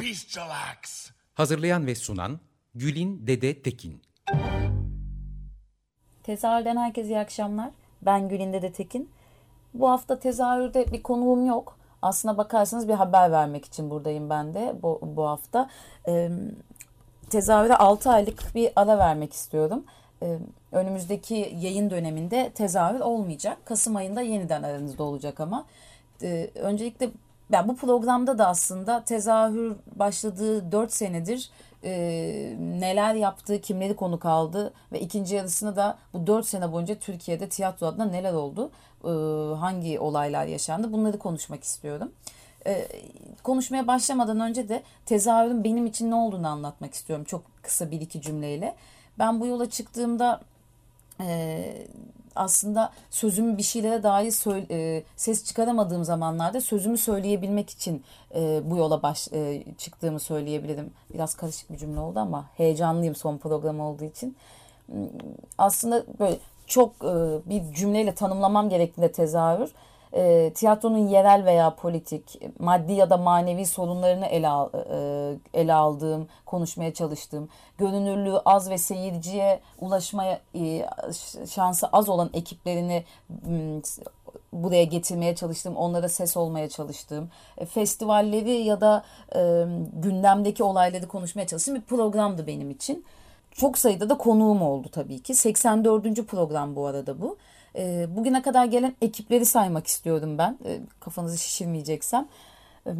Bestial acts. Hazırlayan ve sunan Gülin Dede Tekin. Tezahürden herkese iyi akşamlar. Ben Gülinde de Tekin. Bu hafta tezahürde bir konuğum yok. Aslına bakarsanız bir haber vermek için buradayım ben de bu, bu hafta. Ee, tezahüre 6 aylık bir ara vermek istiyorum. Ee, önümüzdeki yayın döneminde tezahür olmayacak. Kasım ayında yeniden aranızda olacak ama. Ee, öncelikle yani bu programda da aslında tezahür başladığı 4 senedir e, neler yaptığı, kimleri konuk aldı ve ikinci yarısını da bu 4 sene boyunca Türkiye'de tiyatro adına neler oldu, e, hangi olaylar yaşandı bunları konuşmak istiyorum. E, konuşmaya başlamadan önce de tezahürün benim için ne olduğunu anlatmak istiyorum çok kısa bir iki cümleyle. Ben bu yola çıktığımda e, aslında sözümü bir şeylere dair söyle, e, ses çıkaramadığım zamanlarda sözümü söyleyebilmek için e, bu yola baş e, çıktığımı söyleyebilirim. Biraz karışık bir cümle oldu ama heyecanlıyım son program olduğu için. Hmm, aslında böyle çok e, bir cümleyle tanımlamam gerektiğinde tezahür e, tiyatronun yerel veya politik, maddi ya da manevi sorunlarını ele, al, e, ele aldığım, konuşmaya çalıştığım, görünürlüğü az ve seyirciye ulaşmaya e, şansı az olan ekiplerini buraya getirmeye çalıştığım, onlara ses olmaya çalıştığım, e, festivalleri ya da e, gündemdeki olayları konuşmaya çalıştığım bir programdı benim için. Çok sayıda da konuğum oldu tabii ki. 84. program bu arada bu. E, bugüne kadar gelen ekipleri saymak istiyorum ben. E, kafanızı şişirmeyeceksem. E,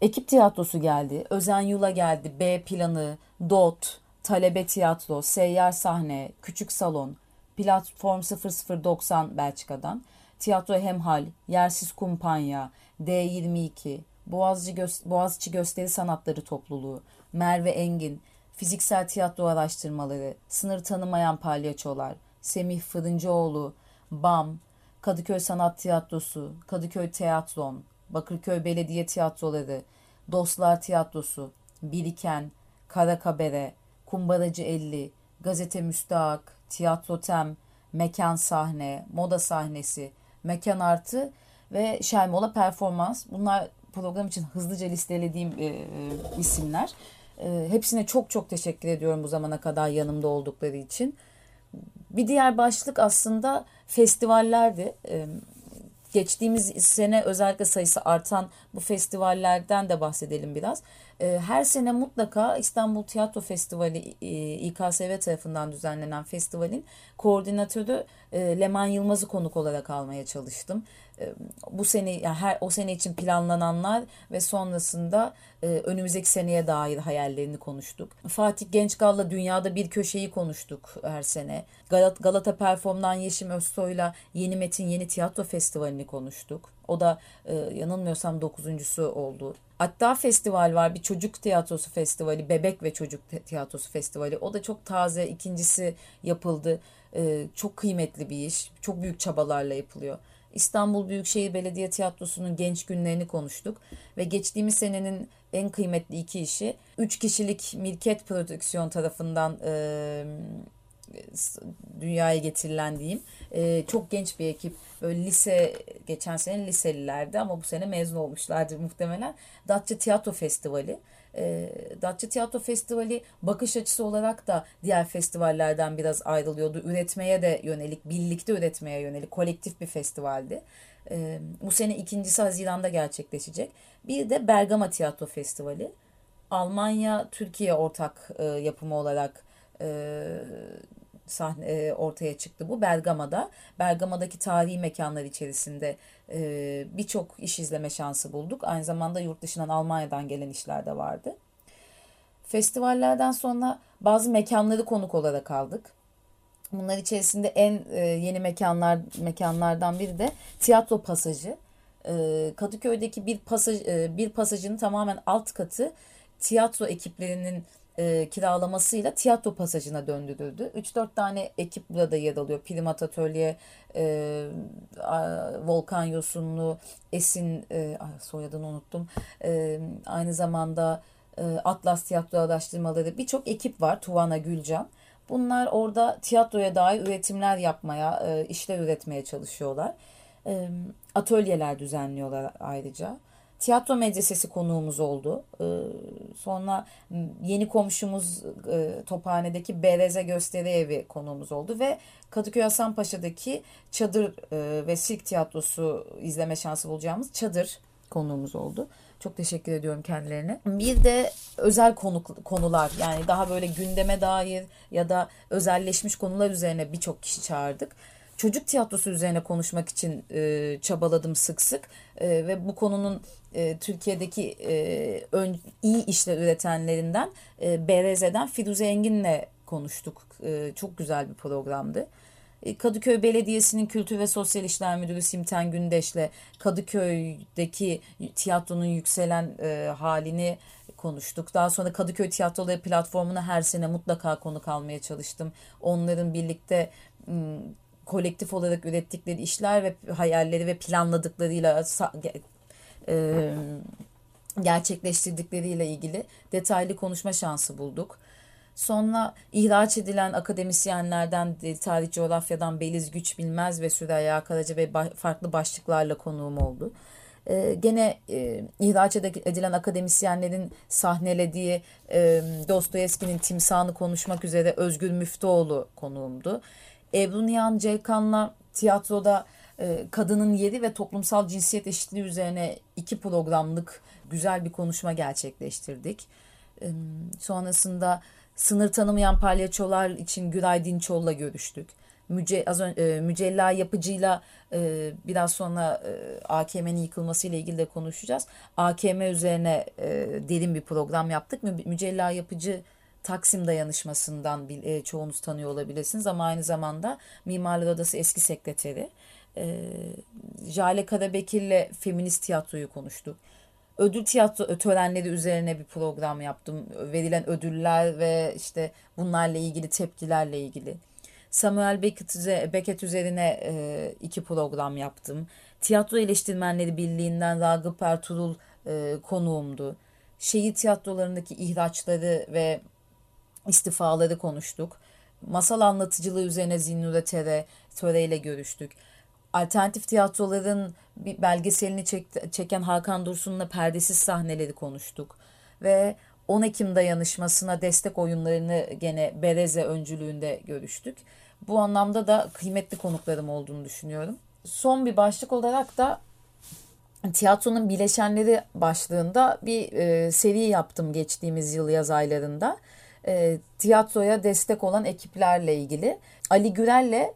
ekip tiyatrosu geldi. Özen Yula geldi. B planı, DOT, Talebe Tiyatro, Seyyar Sahne, Küçük Salon, Platform 0090 Belçika'dan, Tiyatro Hemhal, Yersiz Kumpanya, D22, Boğazcı, Gö Boğaziçi Gösteri Sanatları Topluluğu, Merve Engin, Fiziksel Tiyatro Araştırmaları, Sınır Tanımayan Palyaçolar, Semih Fırıncıoğlu, BAM, Kadıköy Sanat Tiyatrosu, Kadıköy Tiyatron, Bakırköy Belediye Tiyatroları, Dostlar Tiyatrosu, Biriken, Kara Kabere, Kumbaracı 50, Gazete Müstahak, Tiyatro Tem, Mekan Sahne, Moda Sahnesi, Mekan Artı ve Şermola Performans. Bunlar program için hızlıca listelediğim e, e, isimler. E, hepsine çok çok teşekkür ediyorum bu zamana kadar yanımda oldukları için. Bir diğer başlık aslında festivallerdi. Ee, geçtiğimiz sene özellikle sayısı artan bu festivallerden de bahsedelim biraz. Her sene mutlaka İstanbul Tiyatro Festivali İKSV tarafından düzenlenen festivalin koordinatörü Leman Yılmaz'ı konuk olarak almaya çalıştım bu sene yani her o sene için planlananlar ve sonrasında e, önümüzdeki seneye dair hayallerini konuştuk. Fatih Gençgal'la dünyada bir köşeyi konuştuk her sene. Galat, Galata Perform'dan Yeşim Özsoy'la Yeni Metin Yeni Tiyatro Festivali'ni konuştuk. O da e, yanılmıyorsam dokuzuncusu oldu. Hatta festival var bir çocuk tiyatrosu festivali, bebek ve çocuk tiyatrosu festivali. O da çok taze, ikincisi yapıldı. E, çok kıymetli bir iş, çok büyük çabalarla yapılıyor. İstanbul Büyükşehir Belediye Tiyatrosu'nun genç günlerini konuştuk. Ve geçtiğimiz senenin en kıymetli iki işi üç kişilik Mirket Prodüksiyon tarafından e, dünyaya getirilen diyeyim. E, çok genç bir ekip. Böyle lise, geçen sene liselilerdi ama bu sene mezun olmuşlardır muhtemelen. Datça Tiyatro Festivali. E, Datça Tiyatro Festivali bakış açısı olarak da diğer festivallerden biraz ayrılıyordu. Üretmeye de yönelik, birlikte üretmeye yönelik kolektif bir festivaldi. E, bu sene ikincisi Haziran'da gerçekleşecek. Bir de Bergama Tiyatro Festivali. Almanya Türkiye ortak e, yapımı olarak e, sahne e, ortaya çıktı bu Bergama'da. Bergama'daki tarihi mekanlar içerisinde e, birçok iş izleme şansı bulduk. Aynı zamanda yurt dışından Almanya'dan gelen işler de vardı. Festivallerden sonra bazı mekanları konuk olarak aldık. Bunlar içerisinde en e, yeni mekanlar mekanlardan biri de tiyatro pasajı. E, Kadıköy'deki bir pasaj e, bir pasajın tamamen alt katı tiyatro ekiplerinin e, kiralamasıyla tiyatro pasajına döndürüldü. 3-4 tane ekip burada yer alıyor. Primat Atölye, e, Volkan Yosunlu, Esin, e, soyadını unuttum. E, aynı zamanda e, Atlas Tiyatro Araştırmaları birçok ekip var. Tuvana Gülcan. Bunlar orada tiyatroya dair üretimler yapmaya, e, işler üretmeye çalışıyorlar. E, atölyeler düzenliyorlar ayrıca. Tiyatro medresesi konuğumuz oldu. E, sonra yeni komşumuz e, Tophane'deki Bereze Gösteri Evi konuğumuz oldu ve Kadıköy Hasanpaşa'daki Çadır e, ve Sirk Tiyatrosu izleme şansı bulacağımız Çadır konuğumuz oldu. Çok teşekkür ediyorum kendilerine. Bir de özel konu, konular yani daha böyle gündeme dair ya da özelleşmiş konular üzerine birçok kişi çağırdık. Çocuk tiyatrosu üzerine konuşmak için e, çabaladım sık sık e, ve bu konunun e, Türkiye'deki e, ön, iyi işler üretenlerinden e, BRZ'den Firuze Engin'le konuştuk. E, çok güzel bir programdı. E, Kadıköy Belediyesi'nin Kültür ve Sosyal İşler Müdürü Simten Gündeş'le Kadıköy'deki tiyatronun yükselen e, halini konuştuk. Daha sonra Kadıköy Tiyatroları platformuna her sene mutlaka konuk almaya çalıştım. Onların birlikte kolektif olarak ürettikleri işler ve hayalleri ve planladıklarıyla e, gerçekleştirdikleriyle ilgili detaylı konuşma şansı bulduk. Sonra ihraç edilen akademisyenlerden tarih coğrafyadan Beliz Güç Bilmez ve Süreyya Karaca ve farklı başlıklarla konuğum oldu. Ee, gene e, ihraç edilen akademisyenlerin sahnelediği e, Dostoyevski'nin timsahını konuşmak üzere Özgür Müftüoğlu konuğumdu. Ebru Nihan Ceykan'la tiyatroda e, kadının yeri ve toplumsal cinsiyet eşitliği üzerine iki programlık güzel bir konuşma gerçekleştirdik. E, sonrasında Sınır tanımayan palyaçolar için Güray Dinçol'la görüştük. Müce, az önce, e, Mücella Yapıcı'yla e, biraz sonra e, AKM'nin yıkılmasıyla ilgili de konuşacağız. AKM üzerine e, derin bir program yaptık. Mü, Mücella Yapıcı Taksim dayanışmasından e, çoğunuz tanıyor olabilirsiniz ama aynı zamanda Mimarlar Odası eski sekreteri. E, Jale Karabekir'le feminist tiyatroyu konuştuk ödül tiyatro törenleri üzerine bir program yaptım. Verilen ödüller ve işte bunlarla ilgili tepkilerle ilgili. Samuel Beckett, üzerine e, iki program yaptım. Tiyatro Eleştirmenleri Birliği'nden Ragıp Ertuğrul e, konuğumdu. Şehir tiyatrolarındaki ihraçları ve istifaları konuştuk. Masal anlatıcılığı üzerine Zinnure Tere, Töre ile görüştük alternatif tiyatroların bir belgeselini çek, çeken Hakan Dursun'la perdesiz sahneleri konuştuk. Ve 10 Ekim dayanışmasına destek oyunlarını gene Bereze öncülüğünde görüştük. Bu anlamda da kıymetli konuklarım olduğunu düşünüyorum. Son bir başlık olarak da tiyatronun bileşenleri başlığında bir e, seri yaptım geçtiğimiz yıl yaz aylarında. E, tiyatroya destek olan ekiplerle ilgili. Ali Gürel'le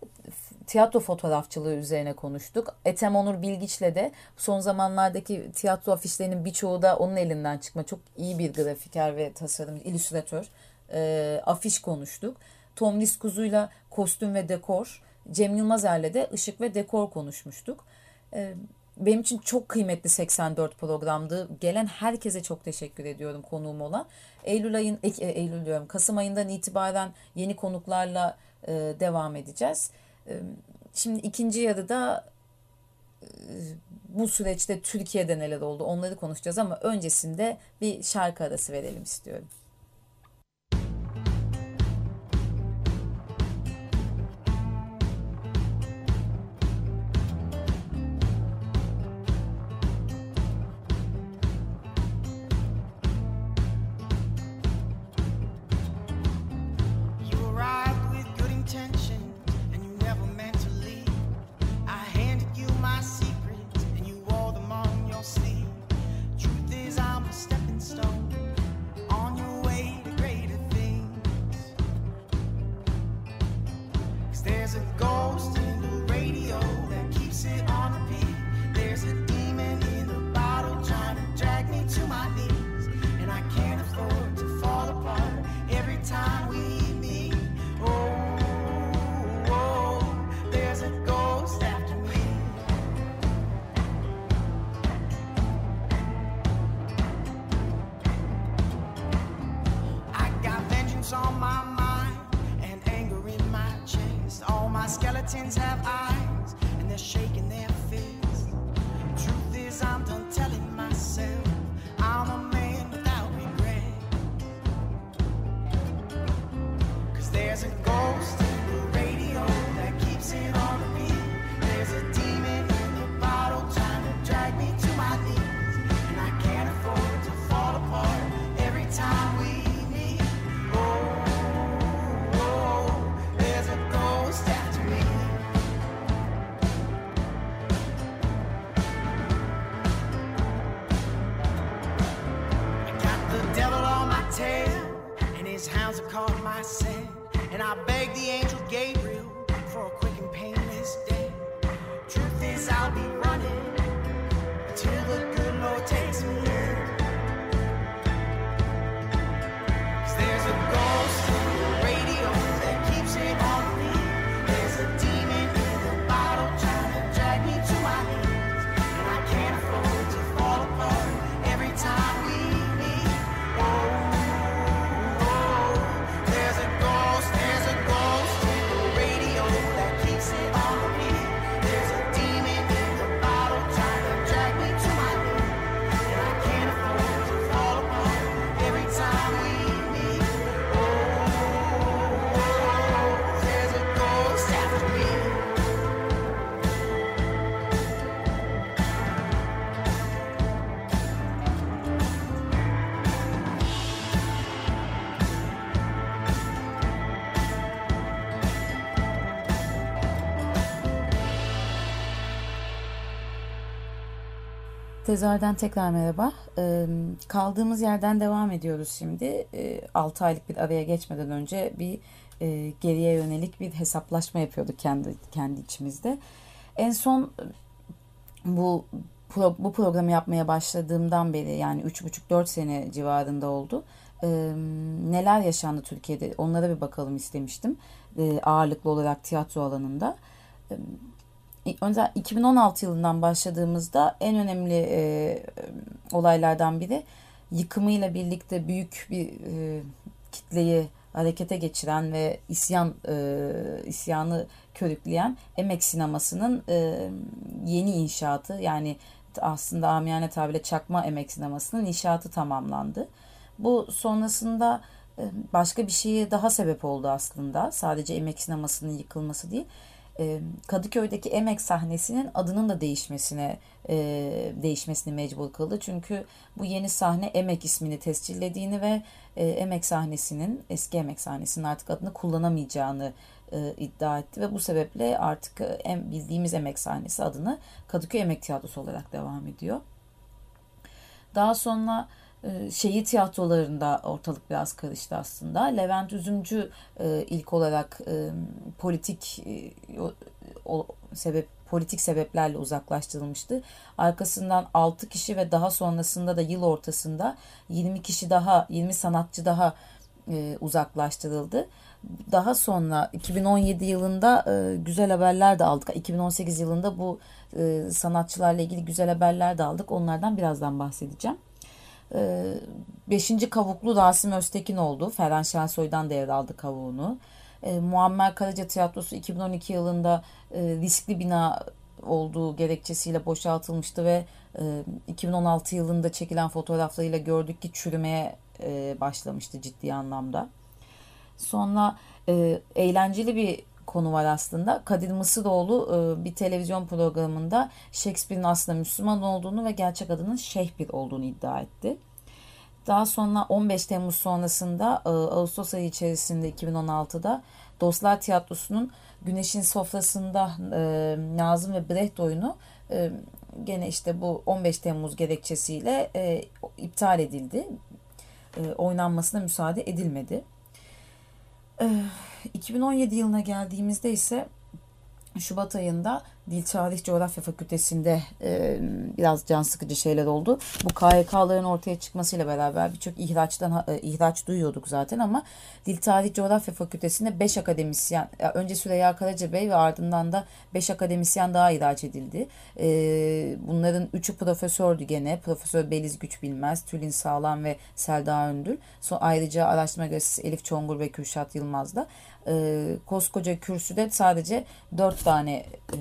tiyatro fotoğrafçılığı üzerine konuştuk. Ethem Onur Bilgiç'le de son zamanlardaki tiyatro afişlerinin birçoğu da onun elinden çıkma. Çok iyi bir grafiker ve tasarım, illüstratör. E, afiş konuştuk. Tom Kuzu'yla kostüm ve dekor. Cem Yılmazer'le de ışık ve dekor konuşmuştuk. E, benim için çok kıymetli 84 programdı. Gelen herkese çok teşekkür ediyorum konuğum olan. Eylül ayın, e, Eylül diyorum, Kasım ayından itibaren yeni konuklarla e, devam edeceğiz. Şimdi ikinci yarıda bu süreçte Türkiye'de neler oldu onları konuşacağız ama öncesinde bir şarkı arası verelim istiyorum. Skeletons have eyes and they're shaking their fists. Truth is, I'm myself, and I begged the angel Gabriel. Tezahürden tekrar merhaba. Ee, kaldığımız yerden devam ediyoruz şimdi. Ee, 6 aylık bir araya geçmeden önce bir e, geriye yönelik bir hesaplaşma yapıyorduk kendi kendi içimizde. En son bu pro- bu programı yapmaya başladığımdan beri yani 3,5-4 sene civarında oldu. Ee, neler yaşandı Türkiye'de onlara bir bakalım istemiştim. Ee, ağırlıklı olarak tiyatro alanında. Önce 2016 yılından başladığımızda en önemli e, olaylardan biri yıkımıyla birlikte büyük bir e, kitleyi harekete geçiren ve isyan e, isyanı körükleyen Emek sinemasının e, yeni inşaatı yani aslında amiyane tabirle çakma Emek sinemasının inşaatı tamamlandı. Bu sonrasında e, başka bir şeye daha sebep oldu aslında. Sadece Emek sinemasının yıkılması değil. E, Kadıköy'deki Emek sahnesinin adının da değişmesine e, değişmesini mecbur kıldı. Çünkü bu yeni sahne Emek ismini tescillediğini ve e, Emek sahnesinin eski Emek sahnesinin artık adını kullanamayacağını e, iddia etti ve bu sebeple artık em, bildiğimiz Emek sahnesi adını Kadıköy Emek Tiyatrosu olarak devam ediyor. Daha sonra şehir tiyatrolarında ortalık biraz karıştı aslında. Levent Üzümcü e, ilk olarak e, politik e, sebep politik sebeplerle uzaklaştırılmıştı. Arkasından 6 kişi ve daha sonrasında da yıl ortasında 20 kişi daha 20 sanatçı daha e, uzaklaştırıldı. Daha sonra 2017 yılında e, güzel haberler de aldık. 2018 yılında bu e, sanatçılarla ilgili güzel haberler de aldık. Onlardan birazdan bahsedeceğim. E, beşinci kavuklu Rasim Öztekin oldu. Ferhan Şensoy'dan devraldı kavuğunu. E, Muammer Karaca Tiyatrosu 2012 yılında e, riskli bina olduğu gerekçesiyle boşaltılmıştı ve e, 2016 yılında çekilen fotoğraflarıyla gördük ki çürümeye e, başlamıştı ciddi anlamda. Sonra e, eğlenceli bir konu var aslında. Kadir Mısıroğlu e, bir televizyon programında Shakespeare'in aslında Müslüman olduğunu ve gerçek adının Şehbir olduğunu iddia etti. Daha sonra 15 Temmuz sonrasında e, Ağustos ayı içerisinde 2016'da Dostlar Tiyatrosu'nun Güneşin Sofrası'nda e, Nazım ve Brecht oyunu gene işte bu 15 Temmuz gerekçesiyle iptal edildi. Oynanmasına müsaade edilmedi. E, 2017 yılına geldiğimizde ise Şubat ayında Dil Tarih Coğrafya Fakültesi'nde e, biraz can sıkıcı şeyler oldu. Bu KYK'ların ortaya çıkmasıyla beraber birçok ihraçtan e, ihraç duyuyorduk zaten ama Dil Tarih Coğrafya Fakültesi'nde 5 akademisyen, önce Süreyya Karacabey ve ardından da 5 akademisyen daha ihraç edildi. E, bunların 3'ü profesördü gene. Profesör Beliz Güç Bilmez, Tülin Sağlam ve Selda Öndül. Son, ayrıca araştırma görevlisi Elif Çongur ve Kürşat Yılmaz da e, koskoca kürsüde sadece dört tane e,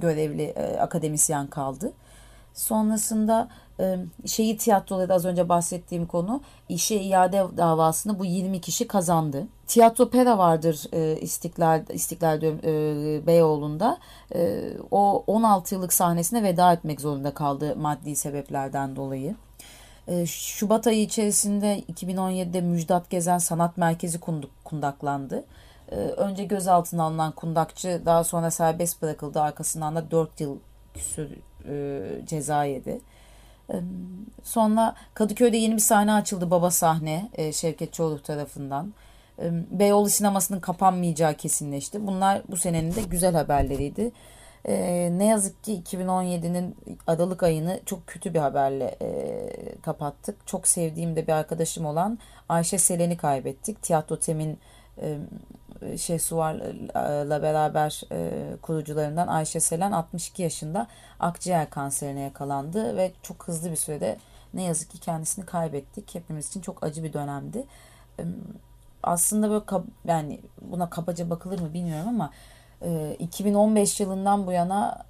görevli e, akademisyen kaldı. Sonrasında e, şehit tiyatroları az önce bahsettiğim konu işe iade davasını bu 20 kişi kazandı. Tiyatro Pera vardır e, İstiklal İstiklal e, Beyoğlu'nda. E, o 16 yıllık sahnesine veda etmek zorunda kaldı maddi sebeplerden dolayı. E, Şubat ayı içerisinde 2017'de Müjdat Gezen Sanat Merkezi kundaklandı. E, önce gözaltına alınan kundakçı daha sonra serbest bırakıldı. Arkasından da 4 yıl küsür e, ceza yedi. Sonra Kadıköy'de yeni bir sahne açıldı Baba Sahne Şevket Çoğuluk tarafından. Beyoğlu sinemasının kapanmayacağı kesinleşti. Bunlar bu senenin de güzel haberleriydi. E, ne yazık ki 2017'nin Aralık ayını çok kötü bir haberle e, kapattık. Çok sevdiğim de bir arkadaşım olan Ayşe Selen'i kaybettik. Tiyatro Tem'in e, şey Suvar'la beraber e, kurucularından Ayşe Selen 62 yaşında akciğer kanserine yakalandı ve çok hızlı bir sürede ne yazık ki kendisini kaybettik. Hepimiz için çok acı bir dönemdi. E, aslında böyle yani buna kabaca bakılır mı bilmiyorum ama 2015 ee, yılından bu yana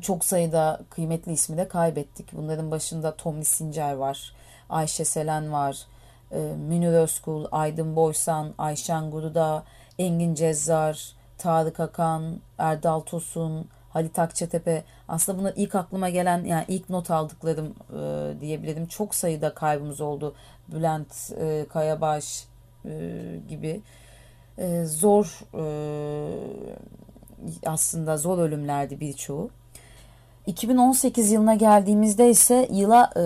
çok sayıda kıymetli ismi de kaybettik. Bunların başında Tomli Sincer var, Ayşe Selen var, e, Münir Özkul, Aydın Boysan, Ayşen Guruda, Engin Cezzar, Tarık Akan, Erdal Tosun, Halit Akçatepe. Aslında bunlar ilk aklıma gelen yani ilk not aldıklarım e, diyebilirim. Çok sayıda kaybımız oldu. Bülent e, Kayabaş e, gibi e, zor e, aslında zor ölümlerdi birçoğu. 2018 yılına geldiğimizde ise yıla e,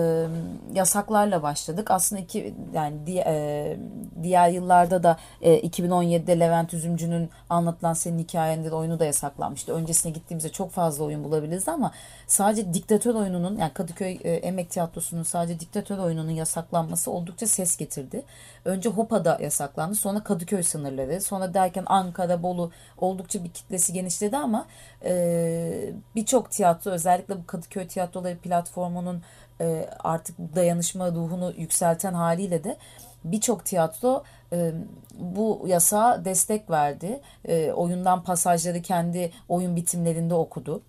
yasaklarla başladık. Aslında iki yani di, e, diğer yıllarda da e, 2017'de Levent Üzümcü'nün anlatılan senin hikayendir oyunu da yasaklanmıştı. Öncesine gittiğimizde çok fazla oyun bulabiliriz ama sadece diktatör oyununun yani Kadıköy e, Emek Tiyatrosu'nun sadece diktatör oyununun yasaklanması oldukça ses getirdi. Önce Hopa'da yasaklandı sonra Kadıköy sınırları sonra derken Ankara, Bolu oldukça bir kitlesi genişledi ama e, birçok tiyatro özellikle bu Kadıköy tiyatroları platformunun e, artık dayanışma ruhunu yükselten haliyle de birçok tiyatro e, bu yasa destek verdi. E, oyundan pasajları kendi oyun bitimlerinde okudu.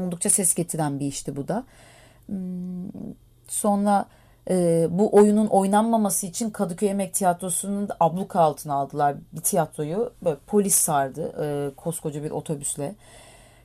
Oldukça ses getiren bir işti bu da. Hmm, sonra e, bu oyunun oynanmaması için Kadıköy Emek Tiyatrosu'nun abluka altına aldılar bir tiyatroyu. Böyle polis sardı e, koskoca bir otobüsle.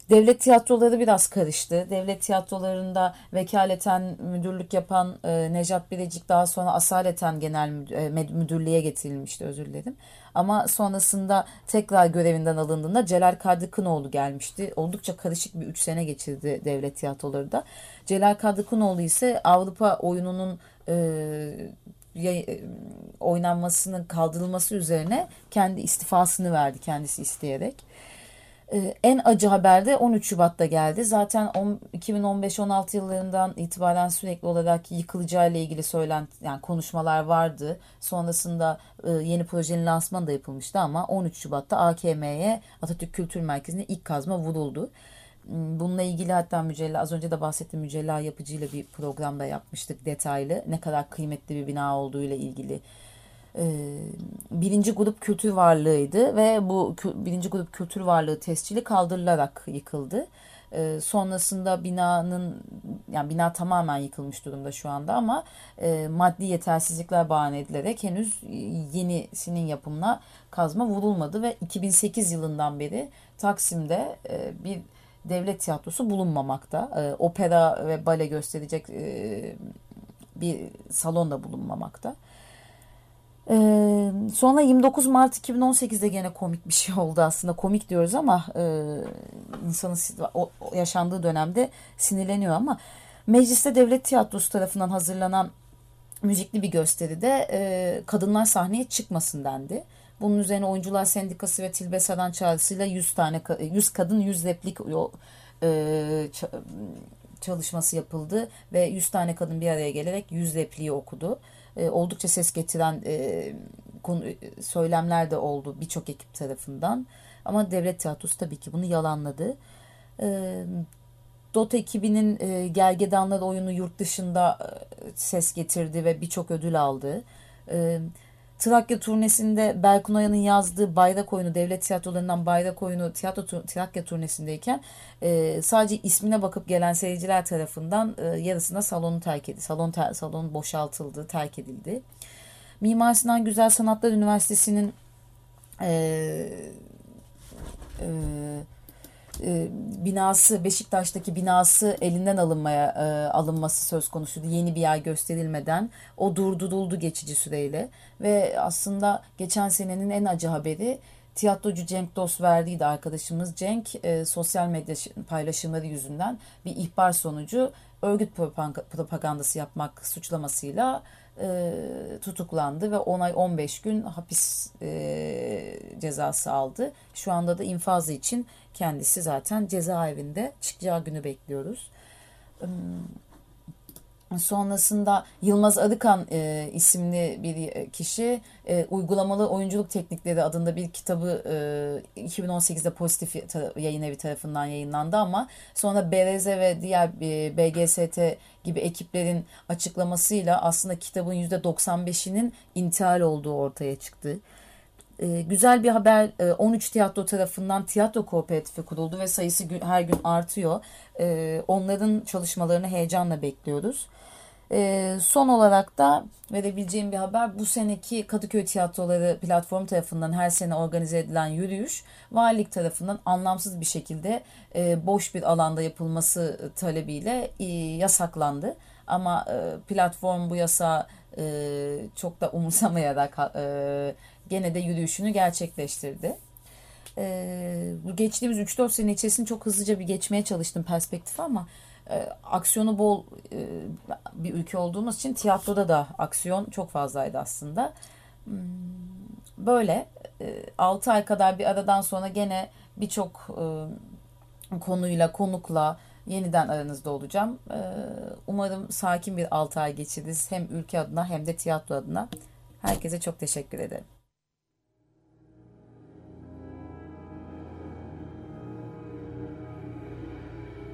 Devlet tiyatroları biraz karıştı. Devlet tiyatrolarında vekaleten müdürlük yapan e, Nejat Birecik daha sonra asaleten genel e, müdürlüğe getirilmişti özür dilerim. Ama sonrasında tekrar görevinden alındığında Celal Kadri gelmişti. Oldukça karışık bir 3 sene geçirdi devlet tiyatroları da. Celal Kadri ise Avrupa oyununun e, e, oynanmasının kaldırılması üzerine kendi istifasını verdi kendisi isteyerek. Ee, en acı haber de 13 Şubat'ta geldi. Zaten 2015-16 yıllarından itibaren sürekli olarak yıkılacağıyla ilgili söylen yani konuşmalar vardı. Sonrasında e, yeni projenin lansmanı da yapılmıştı ama 13 Şubat'ta AKM'ye Atatürk Kültür Merkezi'ne ilk kazma vuruldu. Hmm, bununla ilgili hatta Mücella az önce de bahsettiğim Mücella yapıcıyla bir programda yapmıştık detaylı. Ne kadar kıymetli bir bina olduğu ile ilgili birinci grup kültür varlığıydı ve bu birinci grup kültür varlığı tescili kaldırılarak yıkıldı. E, sonrasında binanın yani bina tamamen yıkılmış durumda şu anda ama e, maddi yetersizlikler bahane edilerek henüz yenisinin yapımına kazma vurulmadı ve 2008 yılından beri Taksim'de e, bir devlet tiyatrosu bulunmamakta. E, opera ve bale gösterecek e, bir salon da bulunmamakta. Ee, sonra 29 Mart 2018'de gene komik bir şey oldu aslında. Komik diyoruz ama e, insanın o, yaşandığı dönemde sinirleniyor ama mecliste devlet tiyatrosu tarafından hazırlanan müzikli bir gösteride e, kadınlar sahneye çıkmasın dendi. Bunun üzerine Oyuncular Sendikası ve Tilbe Saran çağrısıyla 100 tane 100 kadın 100 replik e, çalışması yapıldı ve 100 tane kadın bir araya gelerek 100 repliği okudu. E, oldukça ses getiren e, konu, söylemler de oldu birçok ekip tarafından. Ama devlet tiyatrosu tabii ki bunu yalanladı. E, Dota ekibinin e, Gergedanlar oyunu yurt dışında e, ses getirdi ve birçok ödül aldı. E, Trakya turnesinde Berkun Oya'nın yazdığı Bayrak Oyunu, devlet tiyatrolarından Bayrak Oyunu tiyatro Trakya turnesindeyken e, sadece ismine bakıp gelen seyirciler tarafından e, yarısında salonu terk edildi. Salon, ter, salon boşaltıldı, terk edildi. Mimar Sinan Güzel Sanatlar Üniversitesi'nin e, e, e, binası Beşiktaş'taki binası elinden alınmaya e, alınması söz konusuydu. Yeni bir yer gösterilmeden. O durduruldu geçici süreyle. Ve aslında geçen senenin en acı haberi tiyatrocu Cenk Dost verdiydi arkadaşımız. Cenk e, sosyal medya paylaşımları yüzünden bir ihbar sonucu örgüt propagandası yapmak suçlamasıyla e, tutuklandı ve 10 ay 15 gün hapis e, cezası aldı. Şu anda da infazı için kendisi zaten cezaevinde çıkacağı günü bekliyoruz. Sonrasında Yılmaz Arıkan e, isimli bir kişi e, uygulamalı oyunculuk teknikleri adında bir kitabı e, 2018'de Pozitif Yayın Evi tarafından yayınlandı ama sonra BRZ ve diğer e, BGST gibi ekiplerin açıklamasıyla aslında kitabın %95'inin intihal olduğu ortaya çıktı. E, güzel bir haber e, 13 tiyatro tarafından tiyatro kooperatifi kuruldu ve sayısı gün, her gün artıyor. E, onların çalışmalarını heyecanla bekliyoruz. E, son olarak da verebileceğim bir haber bu seneki Kadıköy Tiyatroları platform tarafından her sene organize edilen yürüyüş valilik tarafından anlamsız bir şekilde e, boş bir alanda yapılması talebiyle e, yasaklandı. Ama e, platform bu yasa e, çok da umursamayarak e, gene de yürüyüşünü gerçekleştirdi. E, bu geçtiğimiz 3-4 sene içerisinde çok hızlıca bir geçmeye çalıştım perspektif ama e, aksiyonu bol e, bir ülke olduğumuz için tiyatroda da aksiyon çok fazlaydı aslında. Hmm, böyle e, 6 ay kadar bir aradan sonra gene birçok e, konuyla, konukla yeniden aranızda olacağım. E, umarım sakin bir 6 ay geçiririz hem ülke adına hem de tiyatro adına. Herkese çok teşekkür ederim.